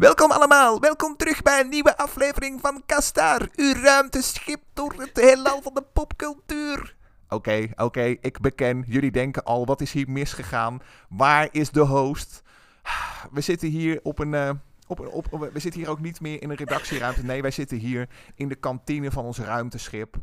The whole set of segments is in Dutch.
Welkom allemaal, welkom terug bij een nieuwe aflevering van Kastar, uw ruimteschip door het heelal van de popcultuur. Oké, oké, ik beken, jullie denken al, wat is hier misgegaan? Waar is de host? We zitten hier op een... Uh, op, op, we zitten hier ook niet meer in een redactieruimte. Nee, wij zitten hier in de kantine van ons ruimteschip.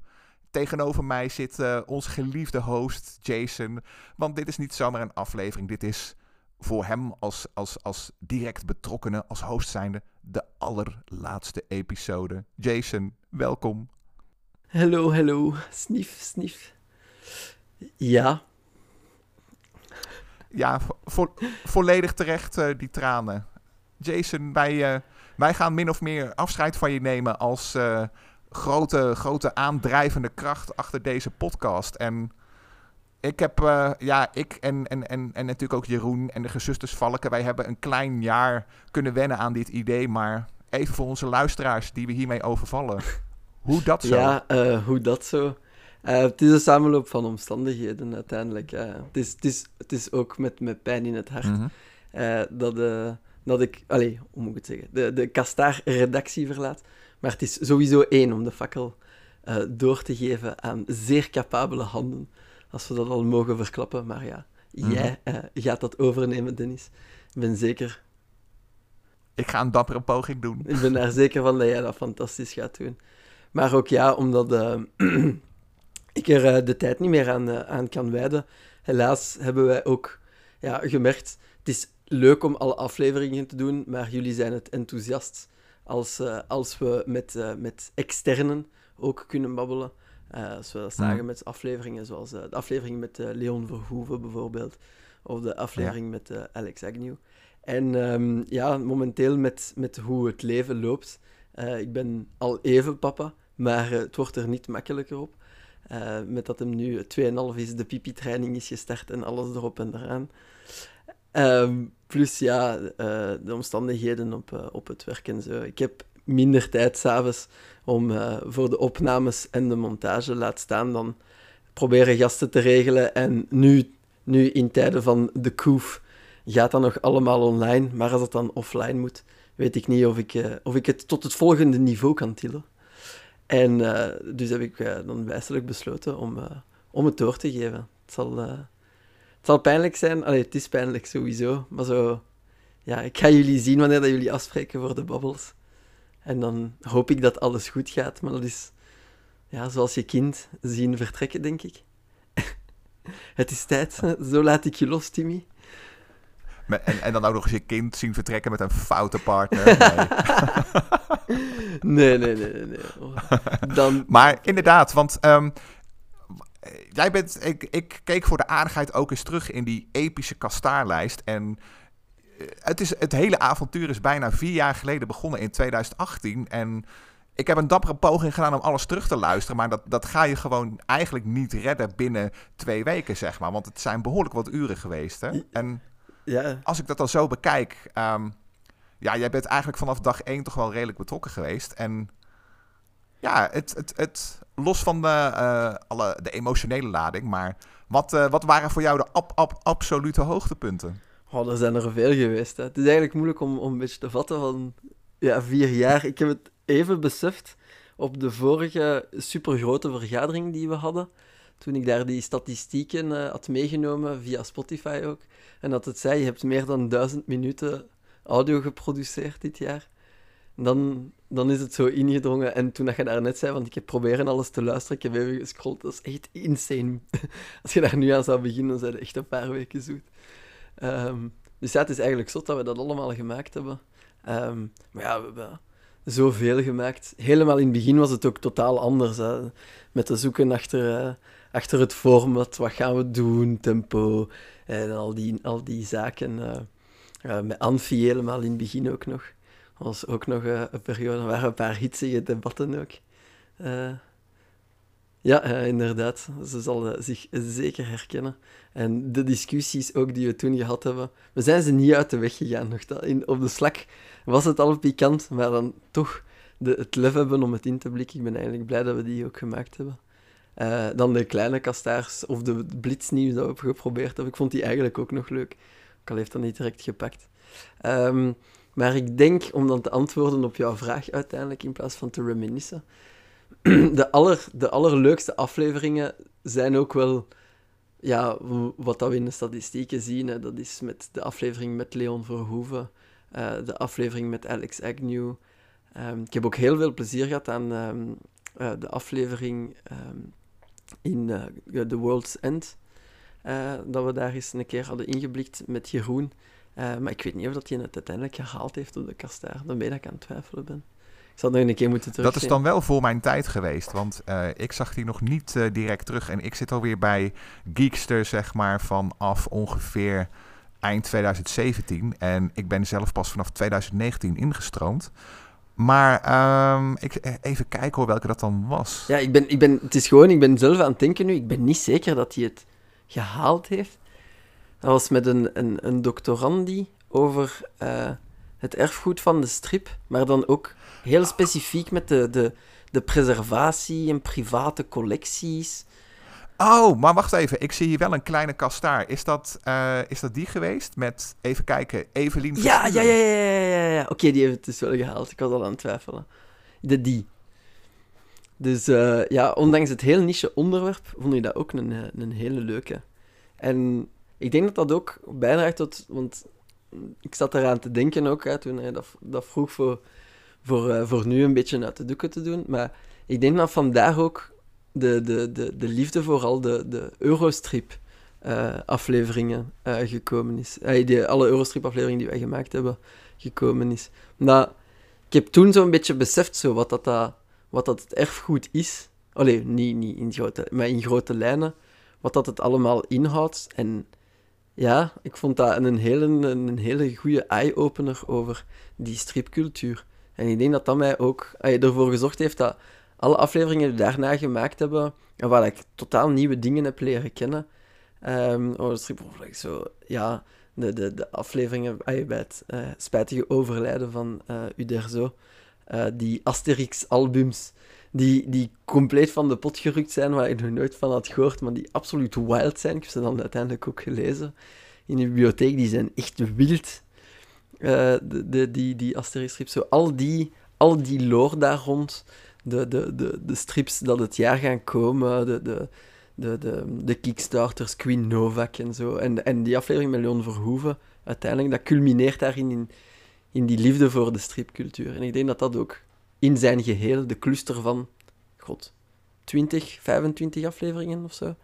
Tegenover mij zit uh, onze geliefde host Jason. Want dit is niet zomaar een aflevering. Dit is voor hem als, als, als direct betrokkenen, als host zijnde, de allerlaatste episode. Jason, welkom. Hallo, hallo. Snief, snief. Ja. Ja, vo volledig terecht uh, die tranen. Jason, wij, uh, wij gaan min of meer afscheid van je nemen als uh, grote, grote aandrijvende kracht achter deze podcast. En ik heb, uh, ja, ik en, en, en, en natuurlijk ook Jeroen en de gezusters Valken, wij hebben een klein jaar kunnen wennen aan dit idee. Maar even voor onze luisteraars die we hiermee overvallen. Hoe dat zo? Ja, uh, hoe dat zo? Uh, het is een samenloop van omstandigheden uiteindelijk. het, is, het, is, het is ook met, met pijn in het hart mm -hmm. dat, dat ik, allez, hoe moet ik het zeggen, de, de Kastaar-redactie verlaat. Maar het is sowieso één om de fakkel door te geven aan zeer capabele handen als we dat al mogen verklappen. Maar ja, mhm. jij uh, gaat dat overnemen, Dennis. Ik ben zeker... Ik ga een dappere poging doen. Ik ben daar zeker van dat jij dat fantastisch gaat doen. Maar ook ja, omdat uh, ik er uh, de tijd niet meer aan, aan kan wijden. Helaas hebben wij ook ja, gemerkt, het is leuk om alle afleveringen te doen, maar jullie zijn het enthousiast als, als we met, met externen ook kunnen babbelen. Uh, als we dat zagen met afleveringen zoals uh, de aflevering met uh, Leon Verhoeven bijvoorbeeld, of de aflevering met Alex Agnew. En um, ja, momenteel met, met hoe het leven loopt, ik ben al even papa, maar het wordt er niet makkelijker op. met dat hem nu 2,5 is, de pipi-training is gestart en alles erop en eraan. Um, plus ja, de omstandigheden op, op het werk en zo. Ik heb minder tijd s'avonds om uh, voor de opnames en de montage, laat staan dan proberen gasten te regelen. En nu, nu in tijden van de koef gaat dat nog allemaal online, maar als het dan offline moet, weet ik niet of ik, uh, of ik het tot het volgende niveau kan tillen. En uh, dus heb ik dan wijselijk besloten om, om het door te geven. Het zal, het zal pijnlijk zijn, Allee, het is pijnlijk sowieso, maar zo... Ja, ik ga jullie zien wanneer dat jullie afspreken voor de babbels. En dan hoop ik dat alles goed gaat. Maar dat is ja, zoals je kind zien vertrekken, denk ik. Het is tijd. Zo laat ik je los, Timmy. En, en dan ook nog eens je kind zien vertrekken met een foute partner. Nee, nee, nee, nee. nee, Dan... Maar inderdaad, want um, jij bent. Ik, ik keek voor de aardigheid ook eens terug in die epische kastaarlijst. En het, is, het hele avontuur is bijna vier jaar geleden begonnen in 2018. En ik heb een dappere poging gedaan om alles terug te luisteren. Maar dat, dat ga je gewoon eigenlijk niet redden binnen twee weken, zeg maar. Want het zijn behoorlijk wat uren geweest. Hè? En ja. als ik dat dan zo bekijk. Um, ja, jij bent eigenlijk vanaf dag één toch wel redelijk betrokken geweest. En ja, het, het, het, los van de, uh, alle, de emotionele lading. Maar wat, uh, wat waren voor jou de ab, ab, absolute hoogtepunten? Oh, er zijn er veel geweest. Hè. Het is eigenlijk moeilijk om, om een beetje te vatten van ja, vier jaar. Ik heb het even beseft op de vorige supergrote vergadering die we hadden. Toen ik daar die statistieken uh, had meegenomen, via Spotify ook. En dat het zei, je hebt meer dan duizend minuten audio geproduceerd dit jaar. Dan, dan is het zo ingedrongen. En toen dat je daar net zei, want ik heb proberen alles te luisteren, ik heb even gescrolld, dat is echt insane. Als je daar nu aan zou beginnen, dan zijn het echt een paar weken zoet. Um, dus ja, het is eigenlijk zot dat we dat allemaal gemaakt hebben. Um, maar ja, we hebben zoveel gemaakt. Helemaal in het begin was het ook totaal anders. Met te zoeken achter, uh, achter het format, wat gaan we doen, tempo en al die, al die zaken. Uh, uh, met Anfi helemaal in het begin ook nog. Dat was ook nog een periode, er waren een paar hitsige debatten ook. Ja, inderdaad. Ze zal uh, zich zeker herkennen. En de discussies ook die we toen gehad hebben, we zijn ze niet uit de weg gegaan. Nog. In, op de slak was het al pikant, maar dan toch de, het lef hebben om het in te blikken. Ik ben eigenlijk blij dat we die ook gemaakt hebben. Uh, dan de kleine kastaars of de blitsnieuws dat we geprobeerd hebben. Ik vond die eigenlijk ook nog leuk. Ook al heeft dat niet direct gepakt. Um, Maar ik denk, om dan te antwoorden op jouw vraag uiteindelijk, in plaats van te reminiscen, de, aller, de allerleukste afleveringen zijn ook wel ja, wat dat we in de statistieken zien. Hè, dat is met de aflevering met Leon Verhoeven, uh, de aflevering met Alex Agnew. Um, ik heb ook heel veel plezier gehad aan um, uh, de aflevering um, in uh, The World's End. dat we daar eens een keer hadden ingeblikt met Jeroen. maar ik weet niet of dat hij het uiteindelijk gehaald heeft op de kastaar. Dan ben ik aan het twijfelen ben. Zal nog een keer moeten terug. Dat is dan wel voor mijn tijd geweest, want uh, ik zag die nog niet uh, direct terug. En ik zit alweer bij Geekster, zeg maar, vanaf ongeveer eind 2017. En ik ben zelf pas vanaf 2019 ingestroomd. Maar um, ik, eh, even kijken hoor welke dat dan was. Ja, ik ben, ik ben, het is gewoon, ik ben zelf aan het denken nu. Ik ben niet zeker dat hij het gehaald heeft. Dat was met een, een, een doctorandi over het erfgoed van de strip, maar dan ook heel specifiek met de, de, de preservatie en private collecties. Oh, maar wacht even. Ik zie hier wel een kleine kastaar. Is dat, uh, is dat die geweest? Met, even kijken, Evelien Ja, ja, ja, ja, ja, ja. Oké, okay, die heeft het dus wel gehaald. Ik was al aan het twijfelen. De die. Dus uh, ja, ondanks het heel niche onderwerp, vond ik dat ook een, een hele leuke. En ik denk dat dat ook bijdraagt tot... Want ik zat eraan te denken ook, hè, toen hij dat, dat vroeg voor, voor, uh, voor nu een beetje uit de doeken te doen. Maar ik denk dat vandaar ook de, de, de, de liefde voor al de, de Eurostrip uh, afleveringen uh, gekomen is. Uh, die, alle Eurostrip afleveringen die wij gemaakt hebben, gekomen is. Nou, ik heb toen zo'n beetje beseft zo, wat, dat, dat, wat dat het erfgoed is. Allee, niet, niet in grote, maar in grote lijnen. Wat dat het allemaal inhoudt. En ja, ik vond dat een hele, een hele goede eye-opener over die stripcultuur. En ik denk dat dat mij ook ervoor gezorgd heeft dat alle afleveringen die daarna gemaakt hebben, en waar ik totaal nieuwe dingen heb leren kennen. Um, oh, de strip zo, ja, de, de, de afleveringen bij het uh, spijtige overlijden van uh, Uderzo. Uh, die Asterix-albums, die, die compleet van de pot gerukt zijn, waar ik nog nooit van had gehoord, maar die absoluut wild zijn. Ik heb ze dan uiteindelijk ook gelezen in de bibliotheek. Die zijn echt wild. de, de, die die Asterix-strips, al die, al die lore daar rond de, de, de, de strips dat het jaar gaan komen, de, de, de, de, de Kickstarters, Queen Novak en zo. En, en die aflevering met Leon Verhoeven, uiteindelijk, dat culmineert daarin in, in die liefde voor de stripcultuur. En ik denk dat dat ook in zijn geheel, de cluster van, god, 20, 25 afleveringen of zo,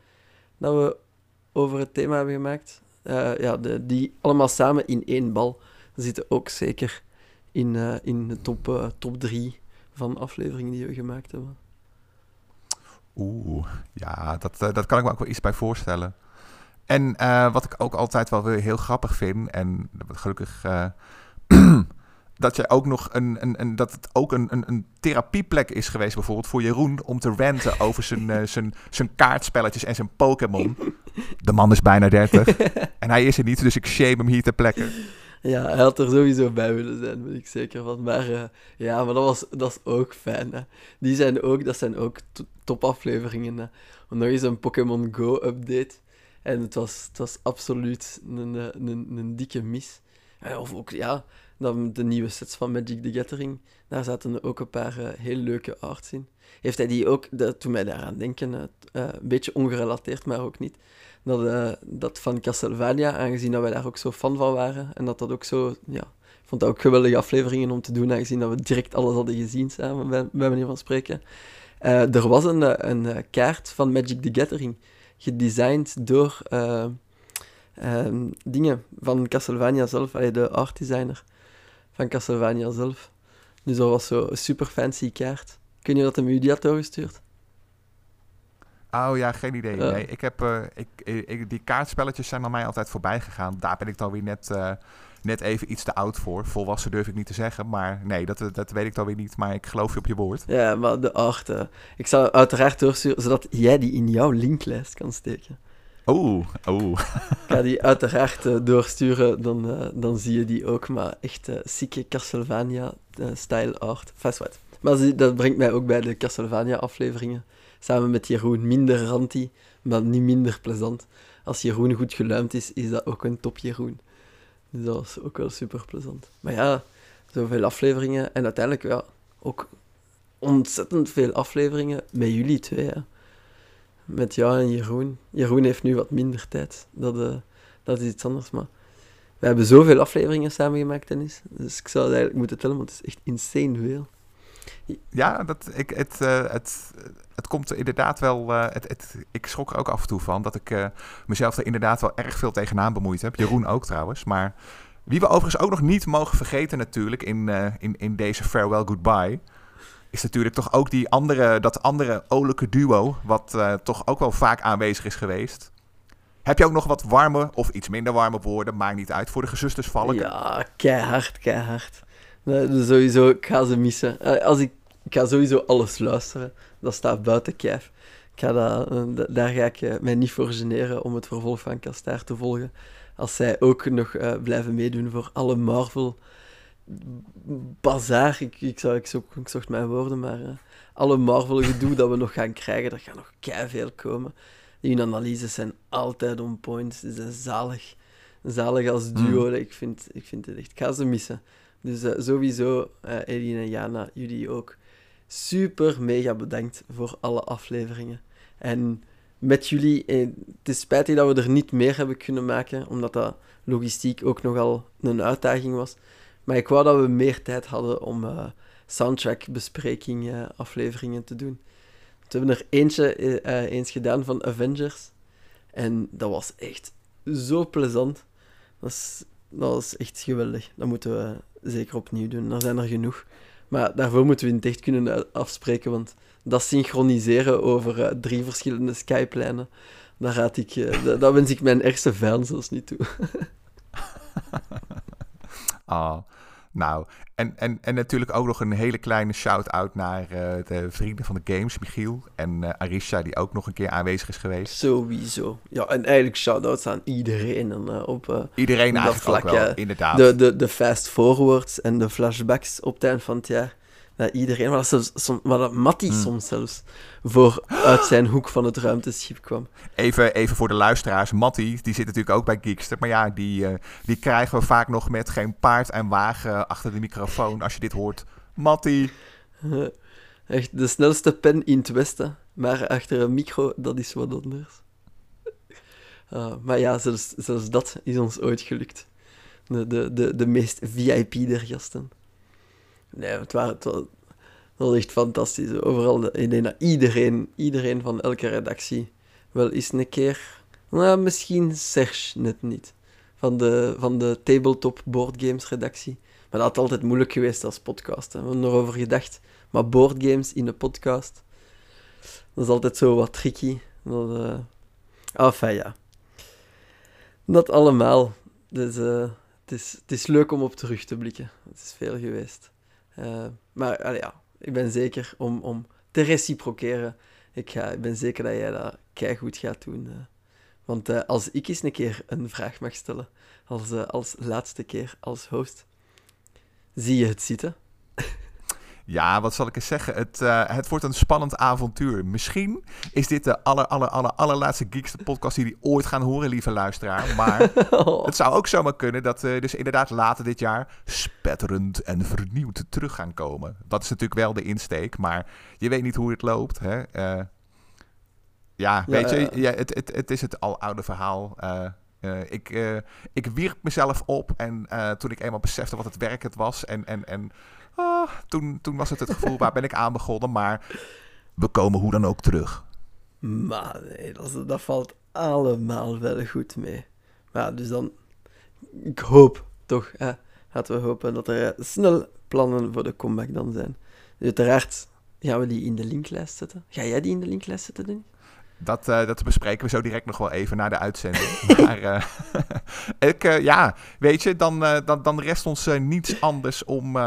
dat we over het thema hebben gemaakt. Uh, ja, de, die allemaal samen in één bal zitten ook zeker in, uh, in de top, uh, top drie van afleveringen die we gemaakt hebben. Oeh, ja, dat, dat kan ik me ook wel iets bij voorstellen. En wat ik ook altijd wel weer heel grappig vind, en gelukkig dat je ook nog een, een, een dat het ook een, een, een therapieplek is geweest, bijvoorbeeld voor Jeroen, om te ranten over zijn, zijn, zijn kaartspelletjes en zijn Pokémon. De man is bijna 30 en hij is er niet, dus ik shame hem hier ter plekke. Ja, hij had er sowieso bij willen zijn, ben ik zeker van. Maar uh, ja, maar dat, was, dat is ook fijn. Hè. Die zijn ook, dat zijn ook topafleveringen. Nog eens een Pokémon Go update. En het was, het was absoluut een, eh, een, een, dikke mis. Of ook, ja, dan de nieuwe sets van Magic the Gathering. Daar zaten ook een paar uh, heel leuke arts in. Heeft hij die ook, dat doet mij daaraan denken, uh, een beetje ongerelateerd, maar ook niet dat, dat van Castlevania, aangezien dat wij daar ook zo fan van waren. En dat dat ook zo, ja, ik vond dat ook geweldige afleveringen om te doen, aangezien dat we direct alles hadden gezien samen, bij, bij manier van spreken. Er was een, eh, een kaart van Magic the Gathering, gedesigned door uh, dingen van Castlevania zelf, allee, de art designer van Castlevania zelf. Dus dat was zo een super fancy kaart. Kun je dat hem die had doorgestuurd? Oh ja, geen idee. Nee, ik heb, uh, ik, ik, die kaartspelletjes zijn aan mij altijd voorbij gegaan. Daar ben ik dan weer net, uh, net even iets te oud voor. Volwassen durf ik niet te zeggen, maar nee, dat, dat weet ik dan weer niet. Maar ik geloof je op je woord. Ja, maar de acht. ik zal uiteraard doorsturen, zodat jij die in jouw linklijst kan steken. Ik ga die uiteraard uh, doorsturen, dan, dan zie je die ook. Maar echt zieke Castlevania-style art. Fast what. Maar dat brengt mij ook bij de Castlevania-afleveringen samen met Jeroen minder ranty, maar niet minder plezant. Als Jeroen goed geluimd is, is dat ook een top Jeroen. Dus dat was ook wel super plezant. Maar ja, zoveel afleveringen. En uiteindelijk ja, ook ontzettend veel afleveringen met jullie twee. Hè. Met jou en Jeroen. Jeroen heeft nu wat minder tijd. Dat, uh, dat is iets anders. Maar we hebben zoveel afleveringen samengemaakt, Dennis. Dus ik zou het eigenlijk moeten tellen, want het is echt insane veel. Ja, dat, ik, het, uh, het, het komt inderdaad wel. Uh, het, het, ik schrok er ook af en toe van dat ik mezelf er inderdaad wel erg veel tegenaan bemoeid heb. Jeroen ook trouwens. Maar wie we overigens ook nog niet mogen vergeten, natuurlijk, in, in, in deze Farewell Goodbye. Is natuurlijk toch ook die andere, dat andere olijke duo. Wat toch ook wel vaak aanwezig is geweest. Heb je ook nog wat warme of iets minder warme woorden? Maakt niet uit voor de gezusters vallen. Ja, keihard, keihard. Nee, sowieso, ik ga ze missen. Eh, als ik, ga sowieso alles luisteren. Dat staat buiten kijf. Ik ga eh, daar ga ik eh, mij niet voor generen om het vervolg van Kastaar te volgen. Als zij ook nog blijven meedoen voor alle Marvel bazaar. Ik, ik, zou, ik, zocht, ik zocht mijn woorden, maar alle Marvel gedoe dat we nog gaan krijgen, er gaan nog kei veel komen. Die analyses zijn altijd on point. Ze zijn zalig. Zalig als duo. Mm. Ik, vind, ik vind het echt. Ik ga ze missen. Dus uh, sowieso, uh, Eline en Jana, jullie ook super mega bedankt voor alle afleveringen. En met jullie, eh, het is spijtig dat we er niet meer hebben kunnen maken, omdat dat logistiek ook nogal een uitdaging was. Maar ik wou dat we meer tijd hadden om uh, soundtrack-bespreking afleveringen te doen. We hebben er eentje eens gedaan van Avengers. En dat was echt zo plezant. Dat is, dat was echt geweldig. Dat moeten we zeker opnieuw doen. Er zijn er genoeg. Maar daarvoor moeten we het echt kunnen afspreken, want dat synchroniseren over drie verschillende Skype-lijnen, daar, raad ik, dat wens ik mijn ergste vijand zelfs niet toe. ah, nou, en, en, en natuurlijk ook nog een hele kleine shout-out naar uh, de vrienden van de games, Michiel en uh, Arisha, die ook nog een keer aanwezig is geweest. Sowieso. Ja, en eigenlijk shout-outs aan iedereen. En, uh, op, iedereen eigenlijk vlak, ook wel, inderdaad. De, de, de fast-forwards en de flashbacks op het eind van het jaar dat iedereen, maar dat, som, maar dat Matty hmm. soms zelfs, voor uit zijn hoek van het ruimteschip kwam. Even, even voor de luisteraars, Matty, die zit natuurlijk ook bij Geekster, maar ja, die, uh, die krijgen we vaak nog met geen paard en wagen achter de microfoon als je dit hoort. Matty. Uh, echt de snelste pen in het westen, maar achter een micro, dat is wat anders. Uh, maar ja, zelfs, zelfs dat is ons ooit gelukt. De, de, de, de meest VIP der gasten. Nee, het, waren, het, echt fantastisch. Overal, ik denk dat iedereen, iedereen van elke redactie wel eens een keer... Nou, misschien Serge net niet. Van de, van de tabletop boardgames redactie. Maar dat had altijd moeilijk geweest als podcast. Hè. We hebben erover gedacht. Maar boardgames in een podcast, dat is altijd zo wat tricky. Dat, uh... Enfin, ja. Dat allemaal. Dus uh, het, is, het is leuk om op terug te blikken. Het is veel geweest. Uh, maar ja, ik ben zeker om, om te reciproceren. Ik, ga, ik ben zeker dat jij dat goed gaat doen. Uh. Want uh, als ik eens een keer een vraag mag stellen, als, als laatste keer als host, zie je het zitten? Ja, wat zal ik eens zeggen? Het, uh, het wordt een spannend avontuur. Misschien is dit de aller, aller, aller, allerlaatste Geekste podcast die jullie ooit gaan horen, lieve luisteraar. Maar oh. het zou ook zomaar kunnen dat we dus inderdaad later dit jaar spetterend en vernieuwd terug gaan komen. Dat is natuurlijk wel de insteek, maar je weet niet hoe het loopt. Hè? Uh, ja, weet je, ja, het, het, het is het al oude verhaal. Uh, uh, ik, uh, ik wierp mezelf op en toen ik eenmaal besefte wat het werk het was en, en, en Ah, toen, toen was het het gevoel, waar ben ik aan begonnen? Maar we komen hoe dan ook terug. Maar nee, dat, dat valt allemaal wel goed mee. Maar dus dan, ik hoop toch, hè, laten we hopen dat er snel plannen voor de comeback dan zijn. Uiteraard gaan we die in de linklijst zetten. Ga jij die in de linklijst zetten, Dennis? Dat, uh, dat bespreken we zo direct nog wel even na de uitzending. maar uh, ik, uh, ja, weet je, dan, dan, dan rest ons niets anders om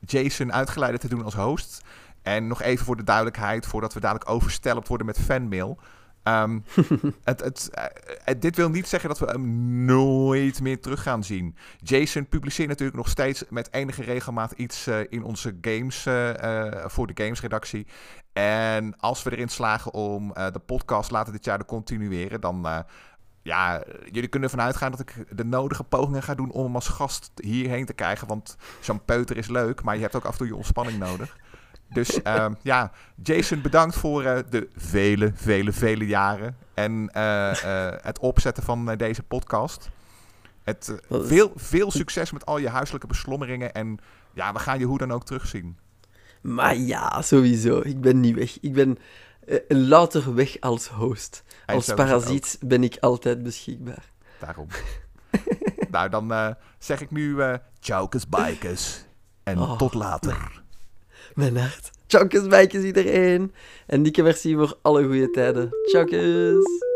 Jason uitgeleide te doen als host. En nog even voor de duidelijkheid, voordat we dadelijk overstelpt worden met fanmail. Um, het, het, dit wil niet zeggen dat we hem nooit meer terug gaan zien. Jason publiceert natuurlijk nog steeds met enige regelmaat iets in onze games voor de gamesredactie. En als we erin slagen om de podcast later dit jaar te continueren, dan ja, jullie kunnen ervan uitgaan dat ik de nodige pogingen ga doen om hem als gast hierheen te krijgen. Want zo'n peuter is leuk, maar je hebt ook af en toe je ontspanning nodig. Dus ehm, ja, Jason, bedankt voor uh, de vele, vele, vele jaren. En uh, het opzetten van deze podcast. Het, veel, veel succes met al je huiselijke beslommeringen. En ja, we gaan je hoe dan ook terugzien. Maar ja, sowieso. Ik ben niet weg. Ik ben louter weg als host. Als parasiet ben ik altijd beschikbaar. Daarom. nou, dan zeg ik nu uh, Bikers. En oh. tot later. Mijn hart. Chaukus Bikers iedereen. En dikke versie voor alle goede tijden. Chaukus.